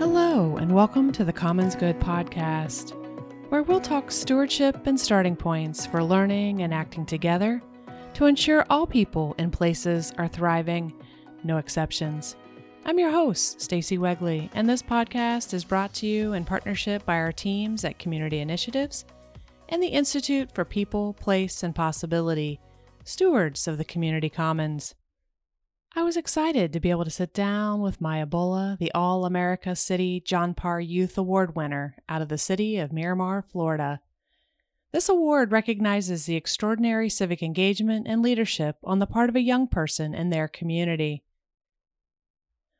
Hello, and welcome to the Commons Good podcast, where we'll talk stewardship and starting points for learning and acting together to ensure all people and places are thriving, no exceptions. I'm your host, Stacy Wegley, and this podcast is brought to you in partnership by our teams at Community Initiatives and the Institute for People, Place, and Possibility, stewards of the community commons. I was excited to be able to sit down with Maya Bola, the All America City John Parr Youth Award winner out of the city of Miramar, Florida. This award recognizes the extraordinary civic engagement and leadership on the part of a young person in their community.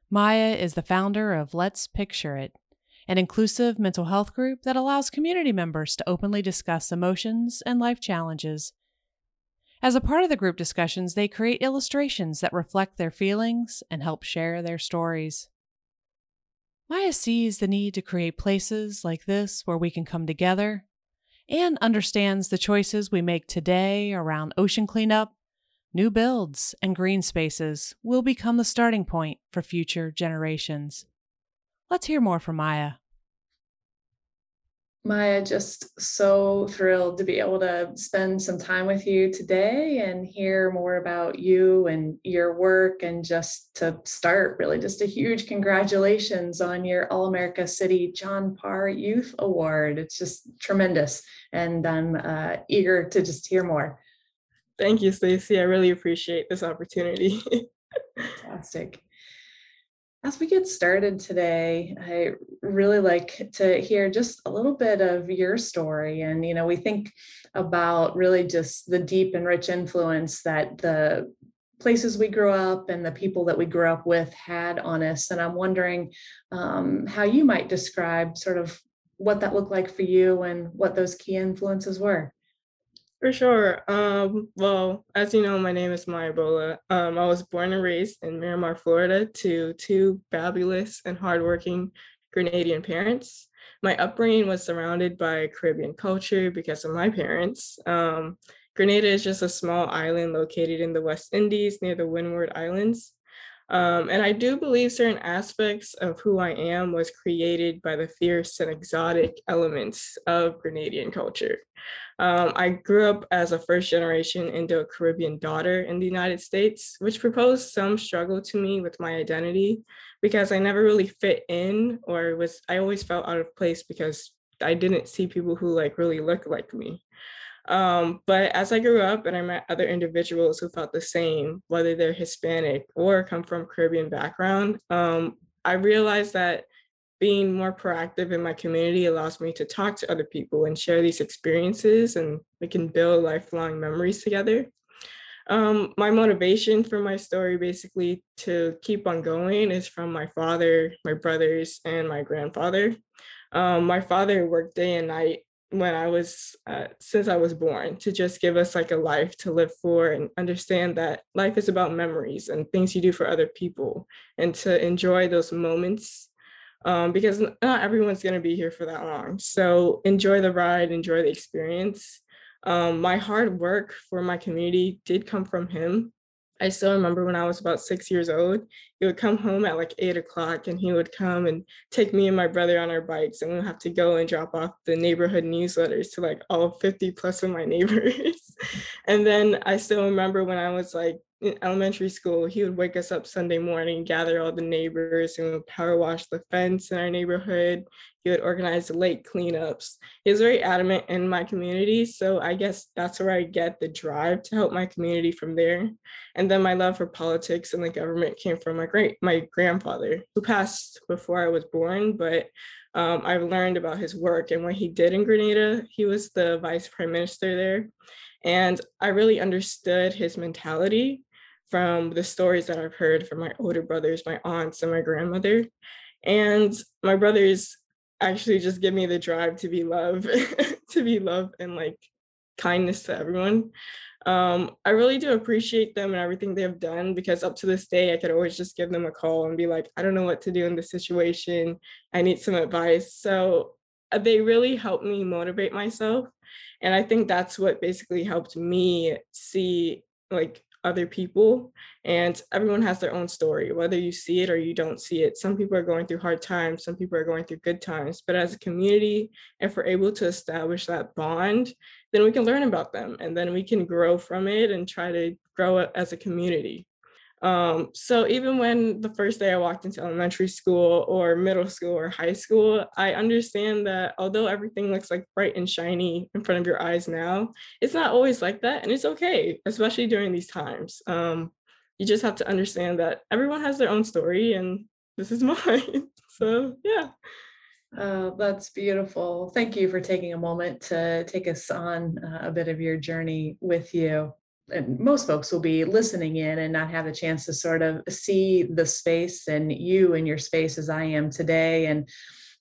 Maya is the founder of Let's Picture It, an inclusive mental health group that allows community members to openly discuss emotions and life challenges as a part of the group discussions, they create illustrations that reflect their feelings and help share their stories. Maya sees the need to create places like this where we can come together and understands the choices we make today around ocean cleanup, new builds, and green spaces will become the starting point for future generations. Let's hear more from Maya. Maya, just so thrilled to be able to spend some time with you today and hear more about you and your work. And just to start, really, just a huge congratulations on your All America City John Parr Youth Award. It's just tremendous. And I'm uh, eager to just hear more. Thank you, Stacy. I really appreciate this opportunity. Fantastic. As we get started today, I really like to hear just a little bit of your story. And, you know, we think about really just the deep and rich influence that the places we grew up and the people that we grew up with had on us. And I'm wondering um, how you might describe sort of what that looked like for you and what those key influences were. For sure. Um, well, as you know, my name is Maya Bola. Um, I was born and raised in Miramar, Florida, to two fabulous and hardworking Grenadian parents. My upbringing was surrounded by Caribbean culture because of my parents. Um, Grenada is just a small island located in the West Indies near the Windward Islands. Um, and I do believe certain aspects of who I am was created by the fierce and exotic elements of Grenadian culture. Um, I grew up as a first generation Indo Caribbean daughter in the United States, which proposed some struggle to me with my identity because I never really fit in or was, I always felt out of place because I didn't see people who like really look like me. Um, but as I grew up and I met other individuals who felt the same, whether they're Hispanic or come from Caribbean background, um, I realized that being more proactive in my community allows me to talk to other people and share these experiences and we can build lifelong memories together. Um, my motivation for my story basically to keep on going is from my father, my brothers, and my grandfather. Um, my father worked day and night when I was, uh, since I was born, to just give us like a life to live for and understand that life is about memories and things you do for other people and to enjoy those moments um, because not everyone's going to be here for that long. So enjoy the ride, enjoy the experience. Um, my hard work for my community did come from him. I still remember when I was about six years old, he would come home at like eight o'clock and he would come and take me and my brother on our bikes and we'd have to go and drop off the neighborhood newsletters to like all 50 plus of my neighbors. and then I still remember when I was like in elementary school, he would wake us up Sunday morning, gather all the neighbors, and would power wash the fence in our neighborhood. He would organize the lake cleanups. He was very adamant in my community. So I guess that's where I get the drive to help my community from there. And then my love for politics and the government came from my great my grandfather, who passed before I was born, but um, I've learned about his work and what he did in Grenada. He was the vice prime minister there. And I really understood his mentality from the stories that I've heard from my older brothers, my aunts, and my grandmother. And my brothers actually just give me the drive to be love, to be love and like kindness to everyone. Um, I really do appreciate them and everything they have done because up to this day, I could always just give them a call and be like, I don't know what to do in this situation. I need some advice. So uh, they really helped me motivate myself. And I think that's what basically helped me see like other people and everyone has their own story whether you see it or you don't see it. Some people are going through hard times some people are going through good times but as a community if we're able to establish that bond then we can learn about them and then we can grow from it and try to grow as a community um, so even when the first day I walked into elementary school or middle school or high school, I understand that although everything looks like bright and shiny in front of your eyes now, it's not always like that. And it's okay, especially during these times. Um, you just have to understand that everyone has their own story and this is mine. so yeah. Oh, that's beautiful. Thank you for taking a moment to take us on uh, a bit of your journey with you and most folks will be listening in and not have the chance to sort of see the space and you in your space as I am today. And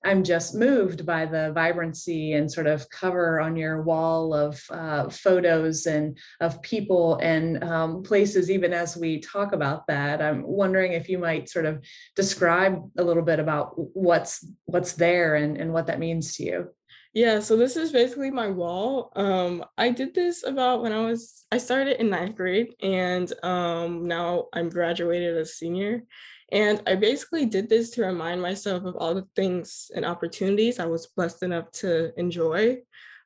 I'm just moved by the vibrancy and sort of cover on your wall of uh, photos and of people and um, places. Even as we talk about that, I'm wondering if you might sort of describe a little bit about what's what's there and, and what that means to you. Yeah, so this is basically my wall. Um, I did this about when I was I started in ninth grade, and um, now I'm graduated as senior. And I basically did this to remind myself of all the things and opportunities I was blessed enough to enjoy.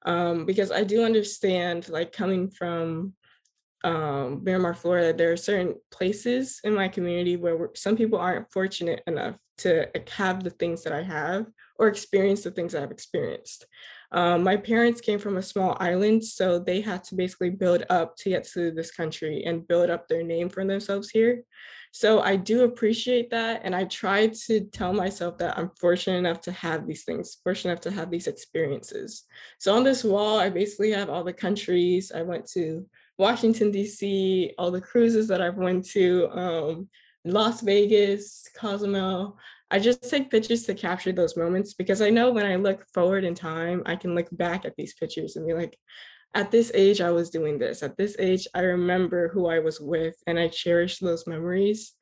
Um, because I do understand, like coming from um, Miramar, Florida, there are certain places in my community where some people aren't fortunate enough to have the things that I have or experience the things I've experienced. Um, my parents came from a small island, so they had to basically build up to get to this country and build up their name for themselves here. So I do appreciate that. And I try to tell myself that I'm fortunate enough to have these things, fortunate enough to have these experiences. So on this wall, I basically have all the countries I went to Washington, D.C., all the cruises that I've went to, um, Las Vegas, Cozumel. I just take pictures to capture those moments because I know when I look forward in time, I can look back at these pictures and be like, at this age, I was doing this. At this age, I remember who I was with and I cherish those memories.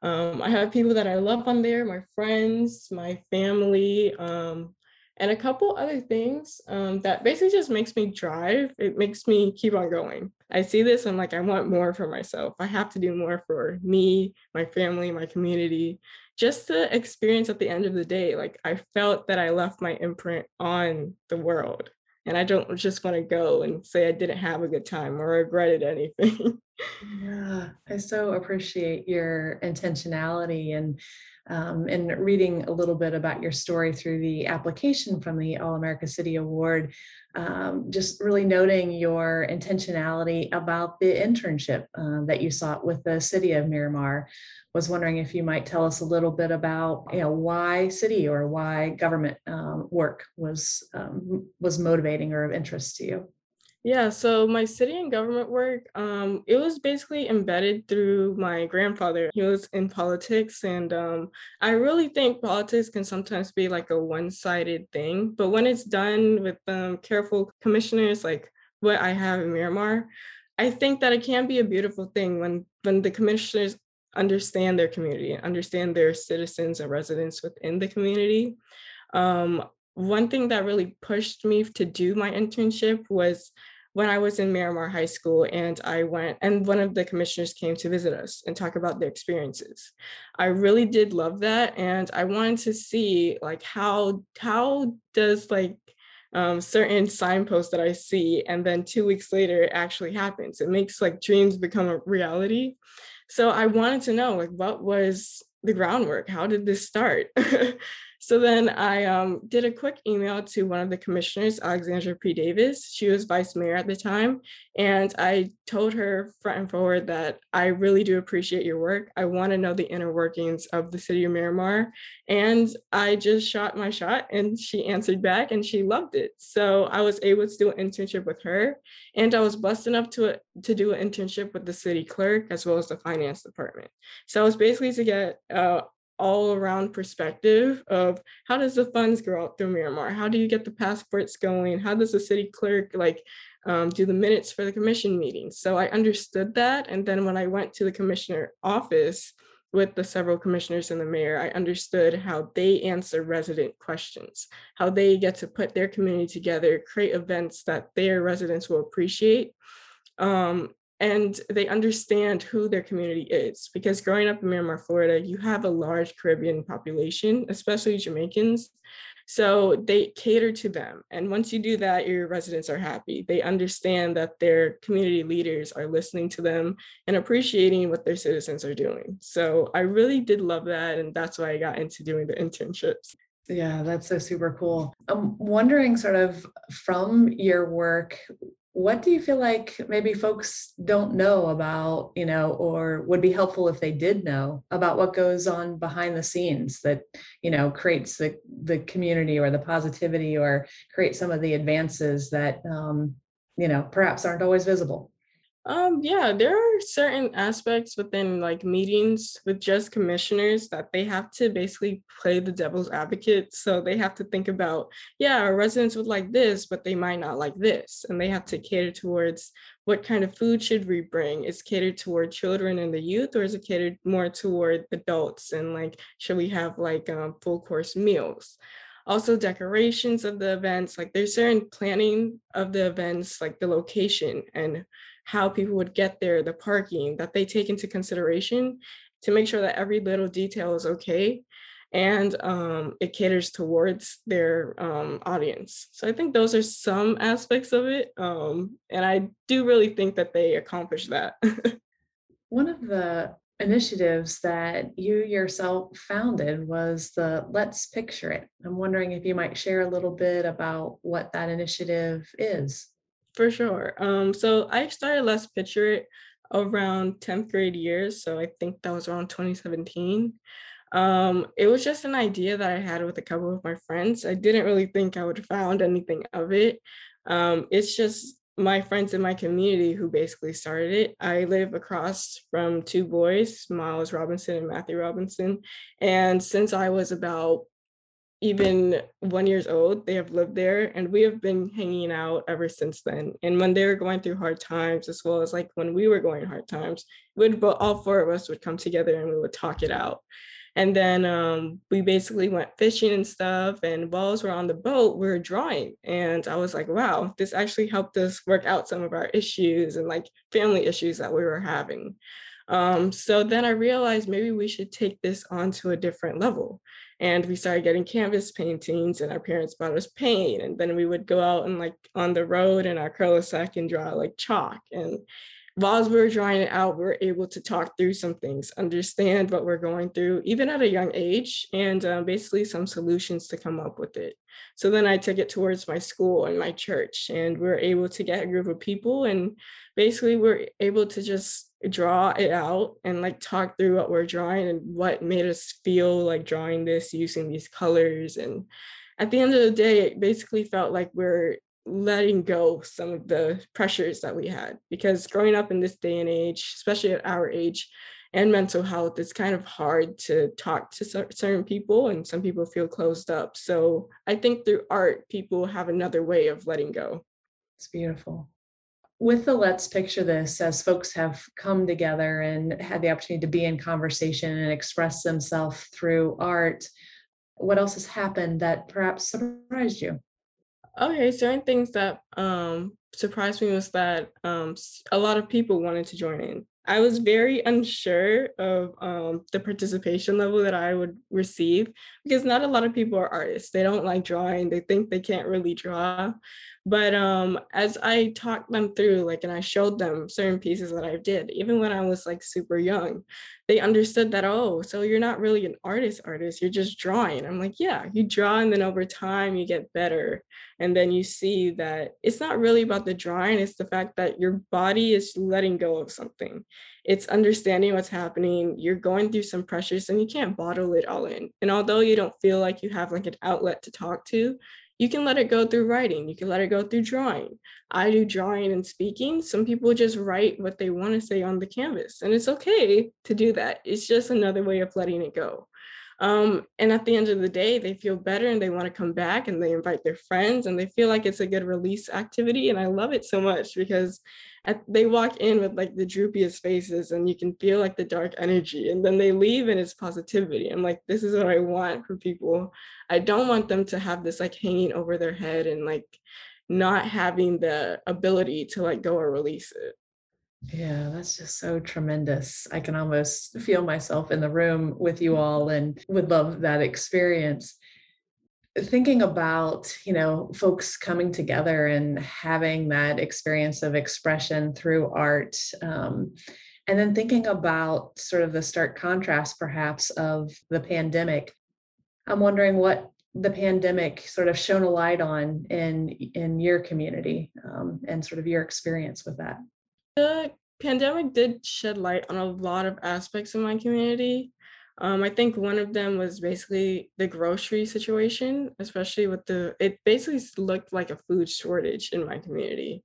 Um, I have people that I love on there, my friends, my family, um, and a couple other things um, that basically just makes me drive. It makes me keep on going. I see this, I'm like, I want more for myself. I have to do more for me, my family, my community just the experience at the end of the day like i felt that i left my imprint on the world and i don't just want to go and say i didn't have a good time or regretted anything yeah i so appreciate your intentionality and um, and reading a little bit about your story through the application from the All America City Award, um, just really noting your intentionality about the internship uh, that you sought with the city of Miramar was wondering if you might tell us a little bit about you know why city or why government um, work was um, was motivating or of interest to you. Yeah, so my city and government work, um, it was basically embedded through my grandfather. He was in politics, and um, I really think politics can sometimes be like a one-sided thing. But when it's done with um, careful commissioners, like what I have in Miramar, I think that it can be a beautiful thing when when the commissioners understand their community and understand their citizens and residents within the community. Um, one thing that really pushed me to do my internship was when I was in Miramar High School and I went and one of the commissioners came to visit us and talk about their experiences. I really did love that and I wanted to see like how how does like um, certain signposts that I see and then two weeks later it actually happens. It makes like dreams become a reality. So I wanted to know like what was the groundwork? How did this start? So then I um, did a quick email to one of the commissioners, Alexandra P. Davis. She was vice mayor at the time. And I told her front and forward that I really do appreciate your work. I want to know the inner workings of the city of Miramar. And I just shot my shot and she answered back and she loved it. So I was able to do an internship with her. And I was blessed enough to, to do an internship with the city clerk as well as the finance department. So I was basically to get uh, all around perspective of how does the funds go out through Miramar? How do you get the passports going? How does the city clerk like um, do the minutes for the commission meetings? So I understood that. And then when I went to the commissioner office with the several commissioners and the mayor, I understood how they answer resident questions, how they get to put their community together, create events that their residents will appreciate. Um, and they understand who their community is because growing up in Miramar, Florida, you have a large Caribbean population, especially Jamaicans. So they cater to them. And once you do that, your residents are happy. They understand that their community leaders are listening to them and appreciating what their citizens are doing. So I really did love that. And that's why I got into doing the internships. Yeah, that's so super cool. I'm wondering, sort of, from your work, what do you feel like maybe folks don't know about you know or would be helpful if they did know about what goes on behind the scenes that you know creates the the community or the positivity or create some of the advances that um, you know perhaps aren't always visible um, yeah, there are certain aspects within like meetings with just commissioners that they have to basically play the devil's advocate. So they have to think about, yeah, our residents would like this, but they might not like this. And they have to cater towards what kind of food should we bring? Is catered toward children and the youth, or is it catered more toward adults? And like, should we have like um, full course meals? also decorations of the events like there's certain planning of the events like the location and how people would get there, the parking that they take into consideration to make sure that every little detail is okay and um, it caters towards their um, audience. So I think those are some aspects of it. Um, and I do really think that they accomplish that. One of the initiatives that you yourself founded was the Let's Picture It. I'm wondering if you might share a little bit about what that initiative is. For sure. Um, so I started Let's Picture It around 10th grade years. So I think that was around 2017. Um, it was just an idea that I had with a couple of my friends. I didn't really think I would found anything of it. Um, it's just my friends in my community who basically started it. I live across from two boys, Miles Robinson and Matthew Robinson. And since I was about even one years old they have lived there and we have been hanging out ever since then. And when they were going through hard times as well as like when we were going hard times would all four of us would come together and we would talk it out. And then um, we basically went fishing and stuff and while we're on the boat we were drawing. And i was like wow this actually helped us work out some of our issues and like family issues that we were having. Um, so then i realized maybe we should take this on to a different level and we started getting canvas paintings and our parents bought us paint and then we would go out and like on the road in our sack and draw like chalk and while we were drawing it out we were able to talk through some things understand what we're going through even at a young age and uh, basically some solutions to come up with it. So then i took it towards my school and my church and we were able to get a group of people and basically we're able to just draw it out and like talk through what we're drawing and what made us feel like drawing this using these colors and at the end of the day it basically felt like we're letting go some of the pressures that we had because growing up in this day and age especially at our age and mental health it's kind of hard to talk to certain people and some people feel closed up. So i think through art people have another way of letting go. It's beautiful with the let's picture this as folks have come together and had the opportunity to be in conversation and express themselves through art what else has happened that perhaps surprised you okay certain things that um, surprised me was that um, a lot of people wanted to join in I was very unsure of um, the participation level that I would receive because not a lot of people are artists. They don't like drawing. They think they can't really draw. But um, as I talked them through, like, and I showed them certain pieces that I did, even when I was like super young, they understood that, oh, so you're not really an artist artist, you're just drawing. I'm like, yeah, you draw and then over time you get better. And then you see that it's not really about the drawing, it's the fact that your body is letting go of something. It's understanding what's happening. You're going through some pressures and you can't bottle it all in. And although you don't feel like you have like an outlet to talk to, you can let it go through writing you can let it go through drawing. I do drawing and speaking some people just write what they want to say on the canvas and it's okay to do that it's just another way of letting it go. Um, and at the end of the day they feel better and they want to come back and they invite their friends and they feel like it's a good release activity and i love it so much because at, they walk in with like the droopiest faces and you can feel like the dark energy and then they leave and it's positivity i'm like this is what i want for people i don't want them to have this like hanging over their head and like not having the ability to like go or release it Yeah, that's just so tremendous. I can almost feel myself in the room with you all and would love that experience. Thinking about, you know, folks coming together and having that experience of expression through art. Um, and then thinking about sort of the stark contrast, perhaps, of the pandemic. I'm wondering what the pandemic sort of shone a light on in in your community um, and sort of your experience with that the pandemic did shed light on a lot of aspects of my community um, i think one of them was basically the grocery situation especially with the it basically looked like a food shortage in my community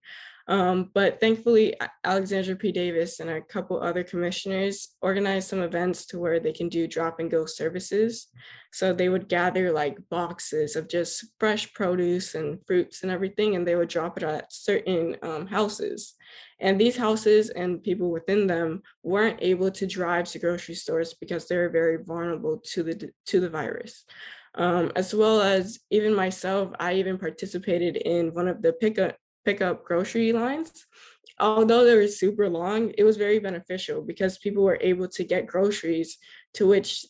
um, but thankfully, Alexandra P. Davis and a couple other commissioners organized some events to where they can do drop and go services. So they would gather like boxes of just fresh produce and fruits and everything, and they would drop it at certain um, houses. And these houses and people within them weren't able to drive to grocery stores because they were very vulnerable to the to the virus. Um, as well as even myself, I even participated in one of the pickup pick up grocery lines. Although they were super long, it was very beneficial because people were able to get groceries to which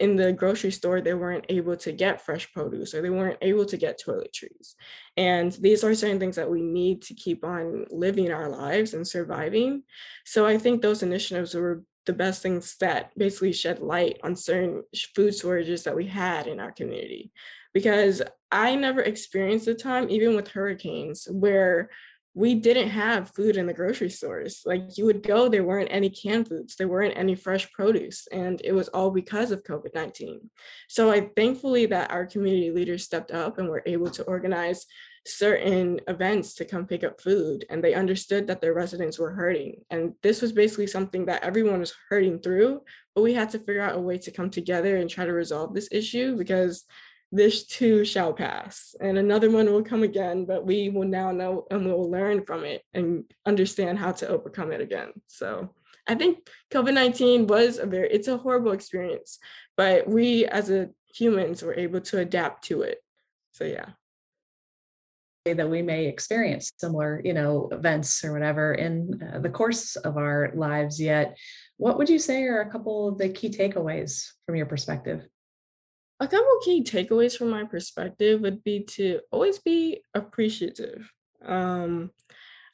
in the grocery store they weren't able to get fresh produce or they weren't able to get toiletries. And these are certain things that we need to keep on living our lives and surviving. So i think those initiatives were the best things that basically shed light on certain food shortages that we had in our community. Because I never experienced a time, even with hurricanes, where we didn't have food in the grocery stores. Like you would go, there weren't any canned foods, there weren't any fresh produce, and it was all because of COVID 19. So I thankfully that our community leaders stepped up and were able to organize certain events to come pick up food and they understood that their residents were hurting and this was basically something that everyone was hurting through but we had to figure out a way to come together and try to resolve this issue because this too shall pass and another one will come again but we will now know and we will learn from it and understand how to overcome it again. So i think covid-19 was a very it's a horrible experience but we as a humans were able to adapt to it. So yeah. That we may experience similar you know events or whatever in uh, the course of our lives yet. What would you say are a couple of the key takeaways from your perspective a couple key takeaways from my perspective would be to always be appreciative. Um,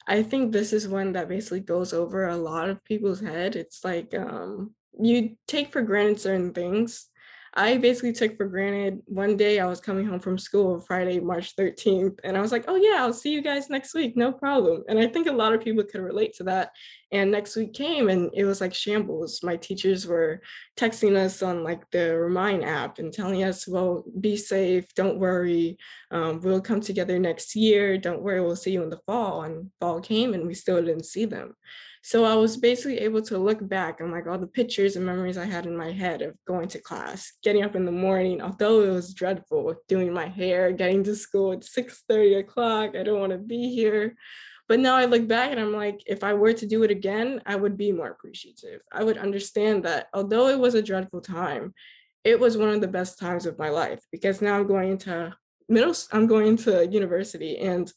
I think this is one that basically goes over a lot of people's head. It's like um, you take for granted certain things I basically took for granted one day I was coming home from school Friday, March 13th, and I was like, oh, yeah, I'll see you guys next week, no problem. And I think a lot of people could relate to that. And next week came and it was like shambles. My teachers were texting us on like the Remind app and telling us, well, be safe, don't worry, um, we'll come together next year, don't worry, we'll see you in the fall. And fall came and we still didn't see them. So I was basically able to look back on like all the pictures and memories I had in my head of going to class, getting up in the morning, although it was dreadful, doing my hair, getting to school at 6 30 o'clock. I don't want to be here. But now I look back and I'm like, if I were to do it again, I would be more appreciative. I would understand that although it was a dreadful time, it was one of the best times of my life because now I'm going into middle, I'm going to university and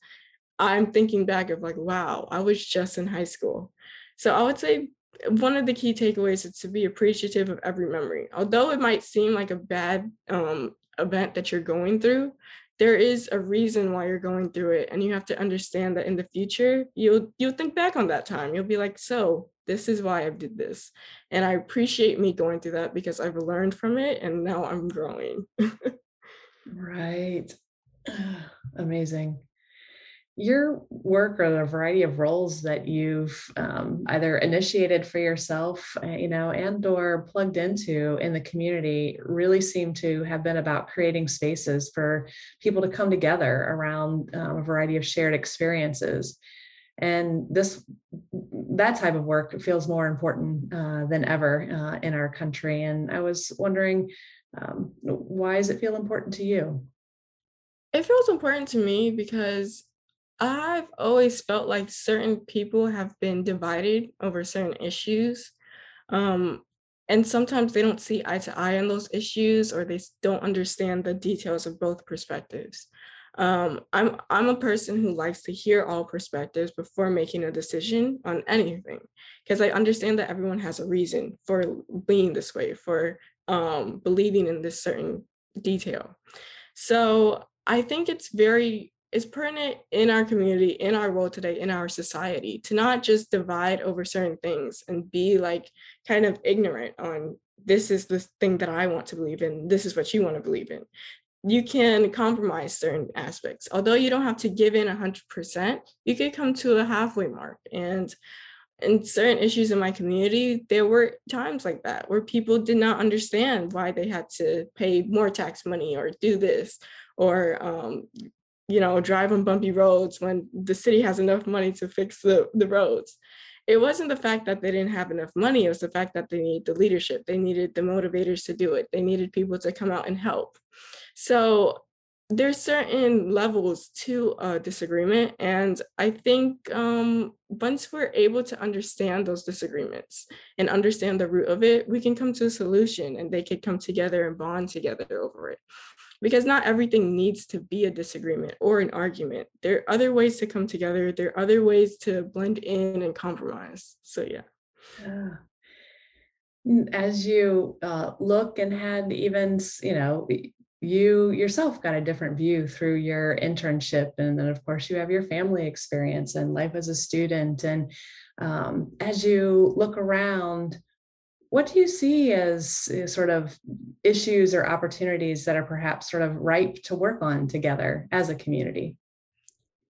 I'm thinking back of like, wow, I was just in high school. So I would say one of the key takeaways is to be appreciative of every memory. Although it might seem like a bad um, event that you're going through, there is a reason why you're going through it, and you have to understand that in the future you'll you'll think back on that time. You'll be like, so this is why I did this, and I appreciate me going through that because I've learned from it, and now I'm growing. right, amazing your work or the variety of roles that you've um, either initiated for yourself uh, you know and or plugged into in the community really seem to have been about creating spaces for people to come together around um, a variety of shared experiences. And this that type of work feels more important uh, than ever uh, in our country. And i was wondering um, why does it feel important to you? It feels important to me because I've always felt like certain people have been divided over certain issues. Um, and sometimes they don't see eye to eye on those issues or they don't understand the details of both perspectives. Um, I'm I'm a person who likes to hear all perspectives before making a decision on anything, because I understand that everyone has a reason for being this way, for um, believing in this certain detail. So I think it's very it's pertinent in our community, in our world today, in our society, to not just divide over certain things and be like kind of ignorant on this is the thing that I want to believe in, this is what you want to believe in. You can compromise certain aspects. Although you don't have to give in 100%, you could come to a halfway mark. And in certain issues in my community, there were times like that where people did not understand why they had to pay more tax money or do this or um, you know, drive on bumpy roads when the city has enough money to fix the, the roads. It wasn't the fact that they didn't have enough money, it was the fact that they needed the leadership, they needed the motivators to do it, they needed people to come out and help. So there's certain levels to a disagreement and i think um, once we're able to understand those disagreements and understand the root of it we can come to a solution and they could come together and bond together over it because not everything needs to be a disagreement or an argument. There are other ways to come together. There are other ways to blend in and compromise. So yeah. yeah. As you uh, look and had even, you know, you yourself got a different view through your internship and then of course you have your family experience and life as a student and um, as you look around what do you see as uh, sort of issues or opportunities that are perhaps sort of ripe to work on together as a community?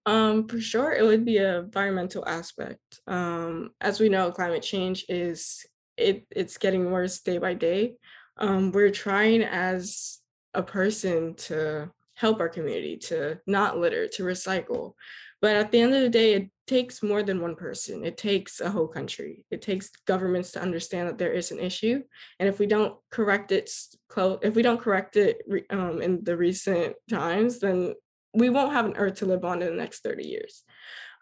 Um, for sure, it would be an environmental aspect. Um, as we know, climate change is it it's getting worse day by day. Um, we're trying as a person to help our community to not litter, to recycle. But at the end of the day, it takes more than one person. It takes a whole country. It takes governments to understand that there is an issue, and if we don't correct it, if we don't correct it um, in the recent times, then we won't have an Earth to live on in the next 30 years.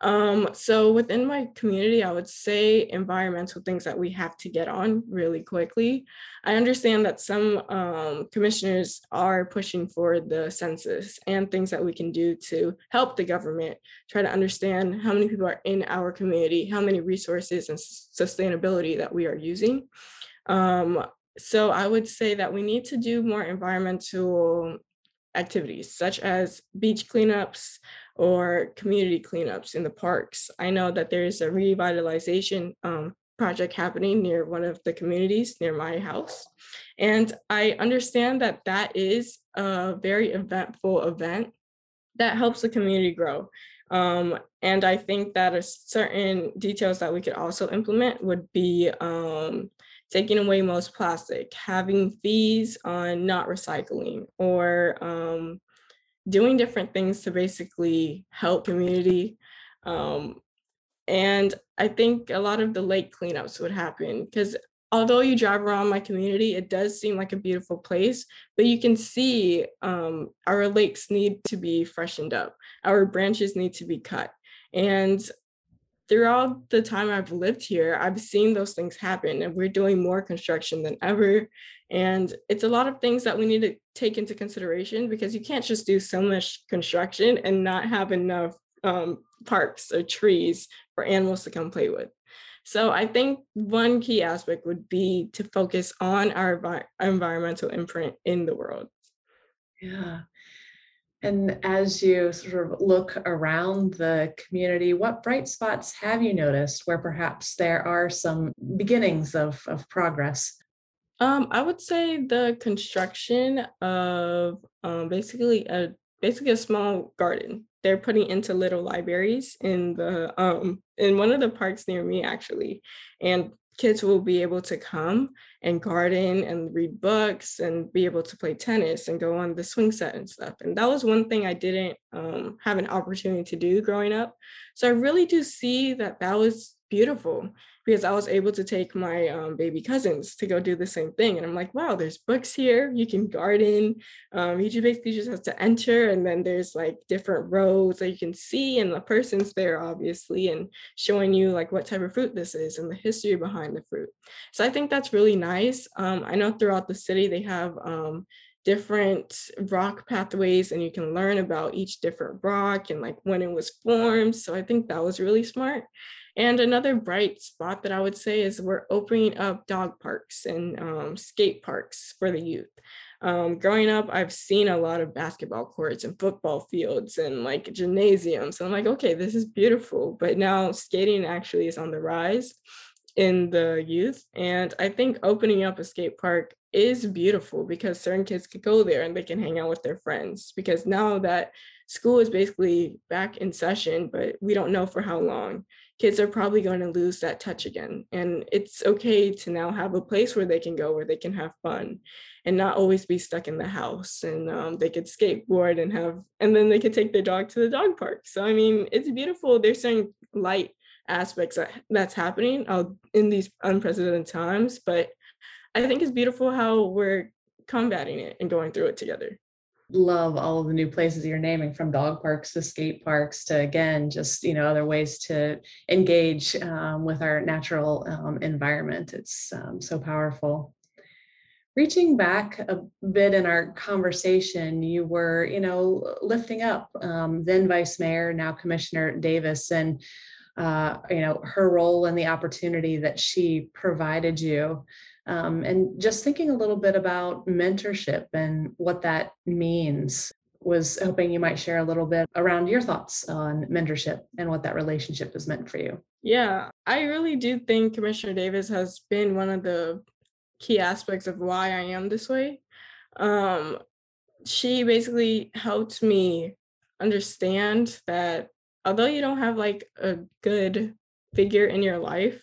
Um, so within my community, I would say environmental things that we have to get on really quickly. I understand that some um, commissioners are pushing for the census and things that we can do to help the government try to understand how many people are in our community, how many resources and sustainability that we are using. Um, so I would say that we need to do more environmental activities such as beach cleanups, or community cleanups in the parks. I know that there is a revitalization um, project happening near one of the communities near my house. And I understand that that is a very eventful event that helps the community grow. Um, and I think that a certain details that we could also implement would be um, taking away most plastic, having fees on not recycling, or um, doing different things to basically help community. Um, and I think a lot of the lake cleanups would happen because although you drive around my community, it does seem like a beautiful place, but you can see um, our lakes need to be freshened up. Our branches need to be cut. And throughout the time I've lived here, I've seen those things happen and we're doing more construction than ever. And it's a lot of things that we need to take into consideration because you can't just do so much construction and not have enough um, parks or trees for animals to come play with. So I think one key aspect would be to focus on our environmental imprint in the world. Yeah. And as you sort of look around the community, what bright spots have you noticed where perhaps there are some beginnings of, of progress? Um, I would say the construction of um, basically a basically a small garden. They're putting into little libraries in the um in one of the parks near me actually, and kids will be able to come and garden and read books and be able to play tennis and go on the swing set and stuff. And that was one thing I didn't um, have an opportunity to do growing up. So I really do see that that was beautiful because I was able to take my um, baby cousins to go do the same thing. And I'm like, wow, there's books here. You can garden. Um, you just basically just have to enter, and then there's like different rows that you can see, and the person's there obviously, and showing you like what type of fruit this is and the history behind the fruit. So I think that's really nice. Um, I know throughout the city they have um, different rock pathways and you can learn about each different rock and like when it was formed. So I think that was really smart. And another bright spot that I would say is we're opening up dog parks and um, skate parks for the youth. Um, growing up, I've seen a lot of basketball courts and football fields and like gymnasiums. And I'm like, okay, this is beautiful. But now skating actually is on the rise in the youth. And I think opening up a skate park is beautiful because certain kids could go there and they can hang out with their friends. Because now that school is basically back in session, but we don't know for how long, kids are probably going to lose that touch again. And it's okay to now have a place where they can go where they can have fun and not always be stuck in the house and um, they could skateboard and have and then they could take their dog to the dog park so i mean it's beautiful there's certain light aspects that, that's happening uh, in these unprecedented times but i think it's beautiful how we're combating it and going through it together. Love all of the new places you're naming from dog parks to skate parks to again just you know other ways to engage um, with our natural um, environment. It's um, so powerful. Reaching back a bit in our conversation, you were, you know, lifting up um, then Vice Mayor, now Commissioner Davis, and uh, you know her role and the opportunity that she provided you, um, and just thinking a little bit about mentorship and what that means. Was hoping you might share a little bit around your thoughts on mentorship and what that relationship has meant for you. Yeah, I really do think Commissioner Davis has been one of the key aspects of why I am this way. Um, she basically helped me understand that although you don't have like a good figure in your life,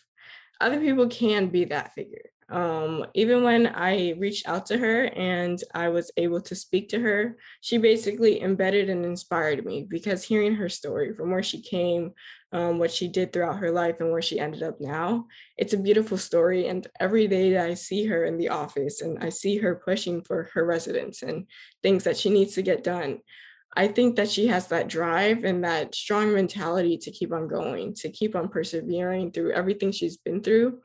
other people can be that figure. Um, even when I reached out to her and I was able to speak to her, she basically embedded and inspired me because hearing her story from where she came, um, what she did throughout her life, and where she ended up now, it's a beautiful story. And every day that I see her in the office and I see her pushing for her residents and things that she needs to get done, I think that she has that drive and that strong mentality to keep on going, to keep on persevering through everything she's been through.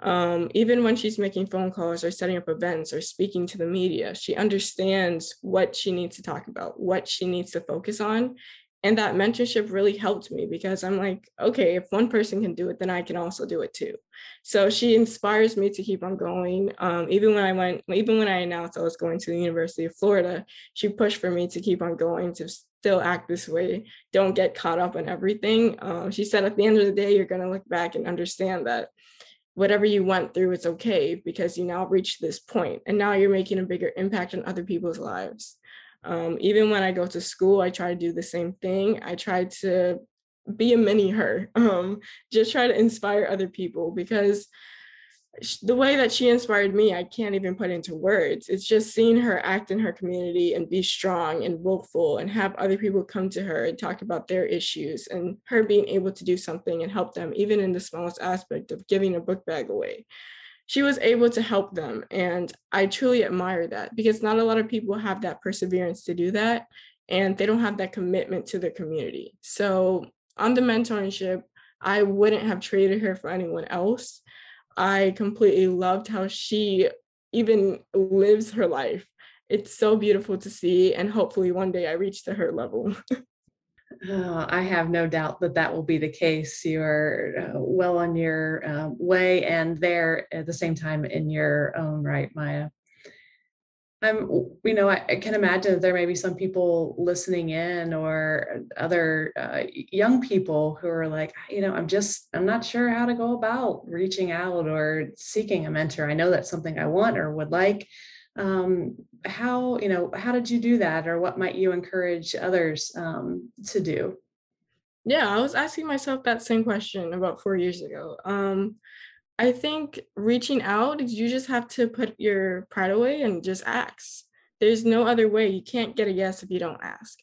Um, even when she's making phone calls or setting up events or speaking to the media, she understands what she needs to talk about, what she needs to focus on. And that mentorship really helped me because I'm like, okay, if one person can do it, then I can also do it too. So she inspires me to keep on going. Um, even when I went, even when I announced I was going to the University of Florida, she pushed for me to keep on going, to still act this way. Don't get caught up in everything. Um, she said, at the end of the day, you're going to look back and understand that whatever you went through it's okay because you now reached this point and now you're making a bigger impact on other people's lives um, even when i go to school i try to do the same thing i try to be a mini her um, just try to inspire other people because the way that she inspired me, I can't even put into words. It's just seeing her act in her community and be strong and willful and have other people come to her and talk about their issues and her being able to do something and help them, even in the smallest aspect of giving a book bag away. She was able to help them. And I truly admire that because not a lot of people have that perseverance to do that. And they don't have that commitment to their community. So, on the mentorship, I wouldn't have traded her for anyone else I completely loved how she even lives her life. It's so beautiful to see, and hopefully one day I reach to her level. oh, I have no doubt that that will be the case. You're uh, well on your uh, way and there at the same time in your own right, Maya. I'm, you know, I, I, can imagine that there may be some people listening in or other uh, young people who are like, you know, I'm just, I'm not sure how to go about reaching out or seeking a mentor. I know that's something I want or would like. Um, how, you know, how did you do that, or what might you encourage others um, to do? Yeah, I was asking myself that same question about four years ago. Um, I think reaching out, you just have to put your pride away and just ask. There's no other way. You can't get a yes if you don't ask.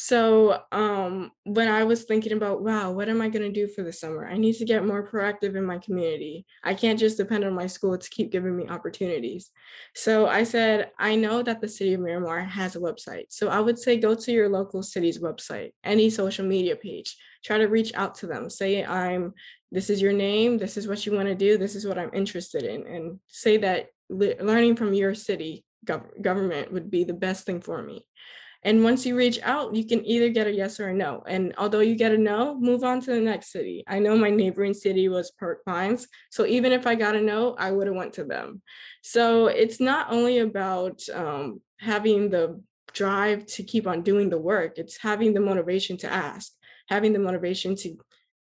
So um, when I was thinking about, wow, what am I going to do for the summer? I need to get more proactive in my community. I can't just depend on my school to keep giving me opportunities. So I said, I know that the city of Miramar has a website. So I would say go to your local city's website, any social media page, try to reach out to them. Say, I'm this is your name, this is what you want to do, this is what I'm interested in, and say that le- learning from your city gov- government would be the best thing for me. And once you reach out, you can either get a yes or a no. And although you get a no, move on to the next city. I know my neighboring city was Pembroke Pines. So even if I got a no, I would have went to them. So it's not only about um, having the drive to keep on doing the work, it's having the motivation to ask, having the motivation to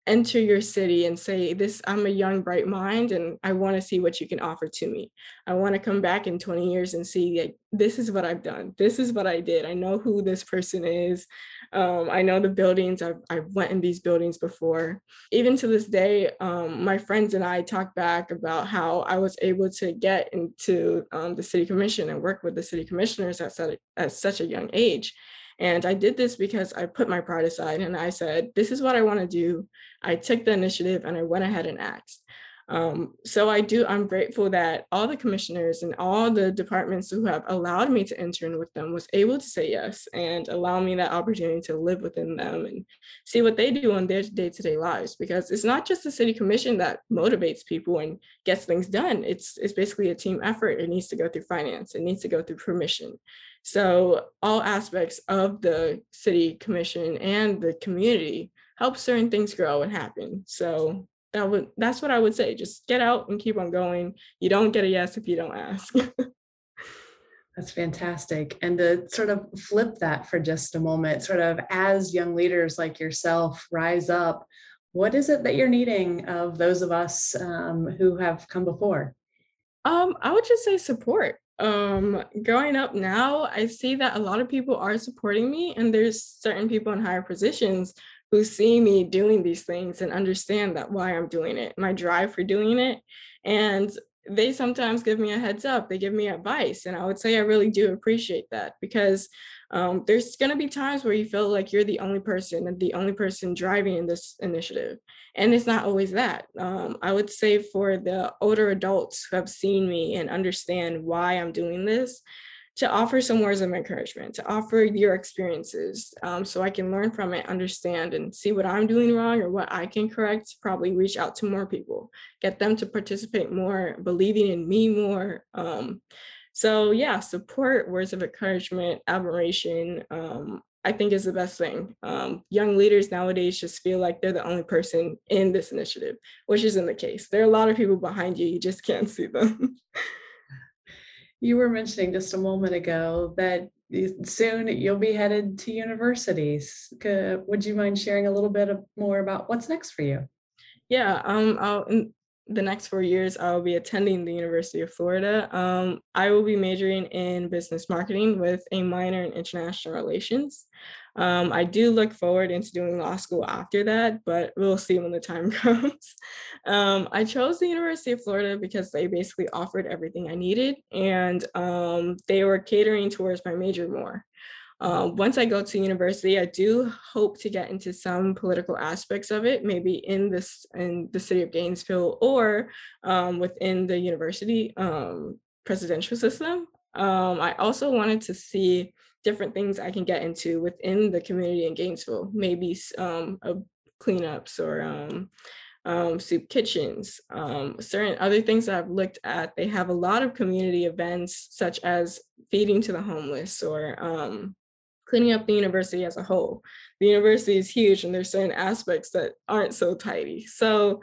enter your city and say this i'm a young bright mind and i want to see what you can offer to me. I want to come back in 20 years and see like this is what i've done. This is what i did. I know who this person is. Um, i know the buildings. I've, I've went in these buildings before. Even to this day um, my friends and i talk back about how i was able to get into um, the city commission and work with the city commissioners at, at such a young age and I did this because I put my pride aside and I said, this is what I want to do. I took the initiative and I went ahead and asked. Um, so I do, I'm grateful that all the commissioners and all the departments who have allowed me to intern with them was able to say yes and allow me that opportunity to live within them and see what they do in their day-to-day lives. Because it's not just the city commission that motivates people and gets things done. It's it's basically a team effort. It needs to go through finance, it needs to go through permission. So all aspects of the city commission and the community help certain things grow and happen. So that would that's what I would say. Just get out and keep on going. You don't get a yes if you don't ask. That's fantastic. And to sort of flip that for just a moment, sort of as young leaders like yourself rise up, what is it that you're needing of those of us um, who have come before? Um, I would just say support um growing up now i see that a lot of people are supporting me and there's certain people in higher positions who see me doing these things and understand that why i'm doing it my drive for doing it. And they sometimes give me a heads up they give me advice and i would say i really do appreciate that because um, there's going to be times where you feel like you're the only person and the only person driving in this initiative. And it's not always that. Um, i would say for the older adults who have seen me and understand why i'm doing this to offer some words of encouragement to offer your experiences um, so i can learn from it understand and see what i'm doing wrong or what i can correct probably reach out to more people get them to participate more believing in me more um, so yeah support words of encouragement admiration um, I think is the best thing. Um, young leaders nowadays just feel like they're the only person in this initiative, which isn't the case. There are a lot of people behind you, you just can't see them. you were mentioning just a moment ago that soon you'll be headed to universities. Would you mind sharing a little bit more about what's next for you? Yeah, um, I'll, the next four years, I will be attending the University of Florida. Um, I will be majoring in business marketing with a minor in international relations. Um, I do look forward into doing law school after that, but we'll see when the time comes. Um, I chose the University of Florida because they basically offered everything I needed and um, they were catering towards my major more. Uh, once I go to university, I do hope to get into some political aspects of it, maybe in this in the city of Gainesville or um, within the university um, presidential system. Um, I also wanted to see different things I can get into within the community in Gainesville, maybe um, cleanups or um, um, soup kitchens. Um, certain other things that I've looked at, they have a lot of community events such as feeding to the homeless or um, cleaning up the university as a whole. The university is huge and there's certain aspects that aren't so tidy. So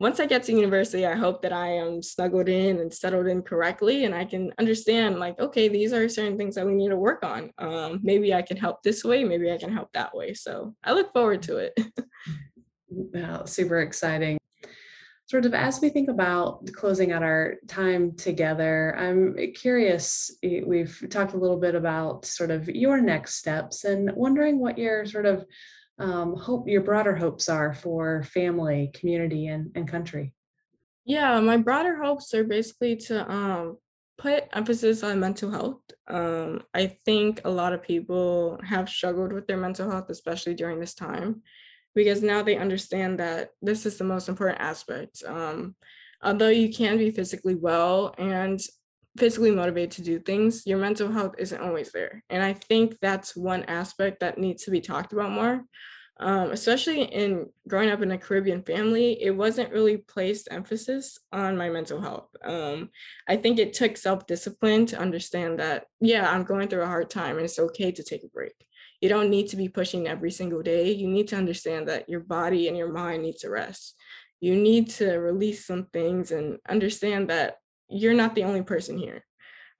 once I get to university, I hope that I am snuggled in and settled in correctly, and I can understand like, okay, these are certain things that we need to work on. Um, maybe I can help this way, maybe I can help that way. So I look forward to it. wow, super exciting. Sort of as we think about closing out our time together, I'm curious. We've talked a little bit about sort of your next steps and wondering what your sort of um, hope your broader hopes are for family, community, and, and country? Yeah, my broader hopes are basically to um, put emphasis on mental health. Um, I think a lot of people have struggled with their mental health, especially during this time, because now they understand that this is the most important aspect. Um, although you can be physically well and physically motivated to do things, your mental health isn't always there. And I think that's one aspect that needs to be talked about more. um, especially in growing up in a Caribbean family, it wasn't really placed emphasis on my mental health. Um, I think it took self discipline to understand that, yeah, I'm going through a hard time and it's okay to take a break. You don't need to be pushing every single day. You need to understand that your body and your mind need to rest. You need to release some things and understand that you're not the only person here.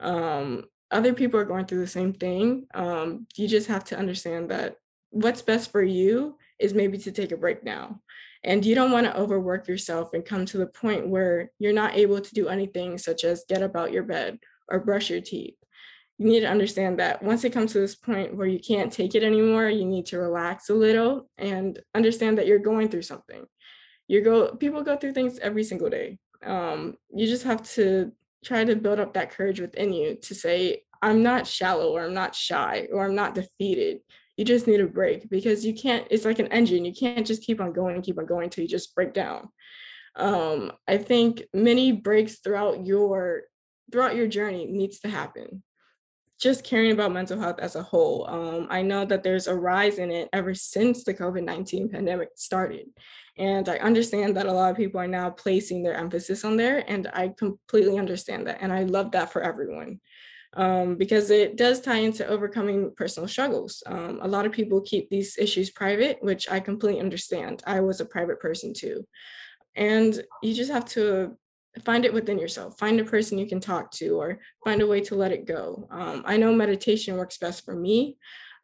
Um, other people are going through the same thing. Um, you just have to understand that what's best for you is maybe to take a break now. And you don't want to overwork yourself and come to the point where you're not able to do anything such as get up out your bed or brush your teeth. You need to understand that once it comes to this point where you can't take it anymore, you need to relax a little and understand that you're going through something. You go people go through things every single day. Um, you just have to try to build up that courage within you to say, I'm not shallow or I'm not shy or I'm not defeated you just need a break because you can't it's like an engine you can't just keep on going and keep on going until you just break down um, i think many breaks throughout your throughout your journey needs to happen just caring about mental health as a whole um, i know that there's a rise in it ever since the covid-19 pandemic started and i understand that a lot of people are now placing their emphasis on there and i completely understand that and i love that for everyone um, because it does tie into overcoming personal struggles. Um, a lot of people keep these issues private, which I completely understand. I was a private person too. And you just have to find it within yourself, find a person you can talk to, or find a way to let it go. Um, I know meditation works best for me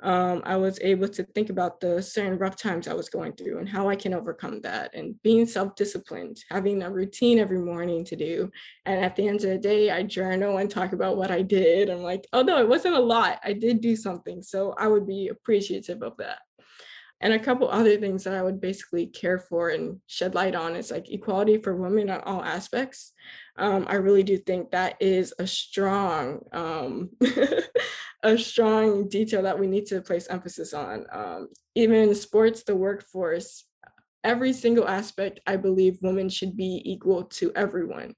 um, I was able to think about the certain rough times I was going through and how I can overcome that and being self disciplined, having a routine every morning to do. And at the end of the day, I journal and talk about what I did. I'm like, oh no, it wasn't a lot. I did do something. So I would be appreciative of that. And a couple other things that I would basically care for and shed light on is like equality for women on all aspects. Um, I really do think that is a strong um, a strong detail that we need to place emphasis on. Um, even in sports, the workforce, every single aspect, I believe women should be equal to everyone.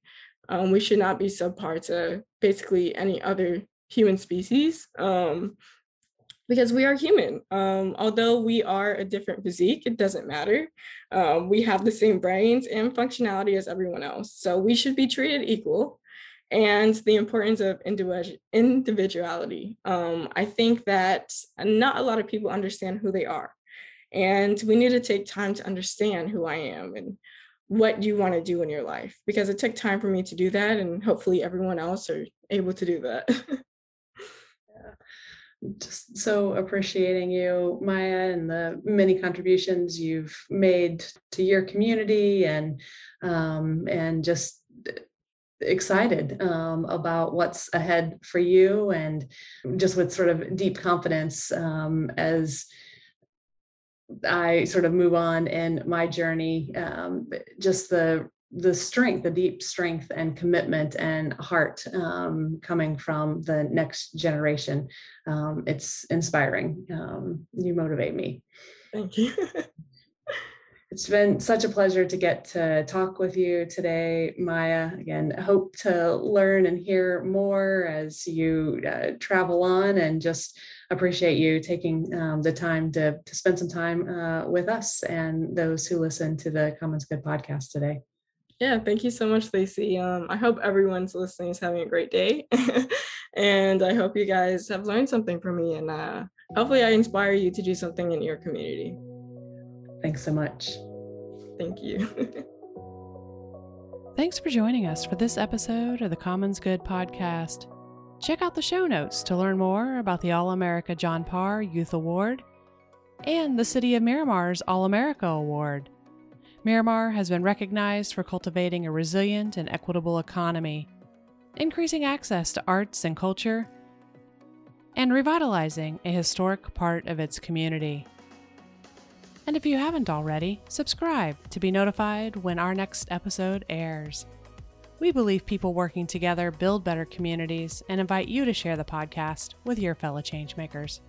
Um, we should not be subpar to basically any other human species um, because we are human. Um, although we are a different physique, it doesn't matter. Um, we have the same brains and functionality as everyone else. So we should be treated equal and the importance of individuality. Um, I think that not a lot of people understand who they are. And we need to take time to understand who I am and what you want to do in your life because it took time for me to do that. And hopefully, everyone else are able to do that. just so appreciating you, Maya, and the many contributions you've made to your community and um, and just excited um, about what's ahead for you and just with sort of deep confidence um, as I sort of move on in my journey, um, just the the strength, the deep strength and commitment and heart um, coming from the next generation. Um, it's inspiring. Um, you motivate me. Thank you. It's been such a pleasure to get to talk with you today, Maya. Again, hope to learn and hear more as you uh, travel on and just appreciate you taking um, the time to, to spend some time uh, with us and those who listen to the Commons Good podcast today. Yeah, thank you so much, Stacy. Um, I hope everyone's listening is having a great day. and I hope you guys have learned something from me. And uh, hopefully, I inspire you to do something in your community. Thanks so much. Thank you. Thanks for joining us for this episode of the Commons Good podcast. Check out the show notes to learn more about the All America John Parr Youth Award and the City of Miramar's All America Award. Miramar has been recognized for cultivating a resilient and equitable economy, increasing access to arts and culture, and revitalizing a historic part of its community. And if you haven't already, subscribe to be notified when our next episode airs. We believe people working together build better communities and invite you to share the podcast with your fellow changemakers.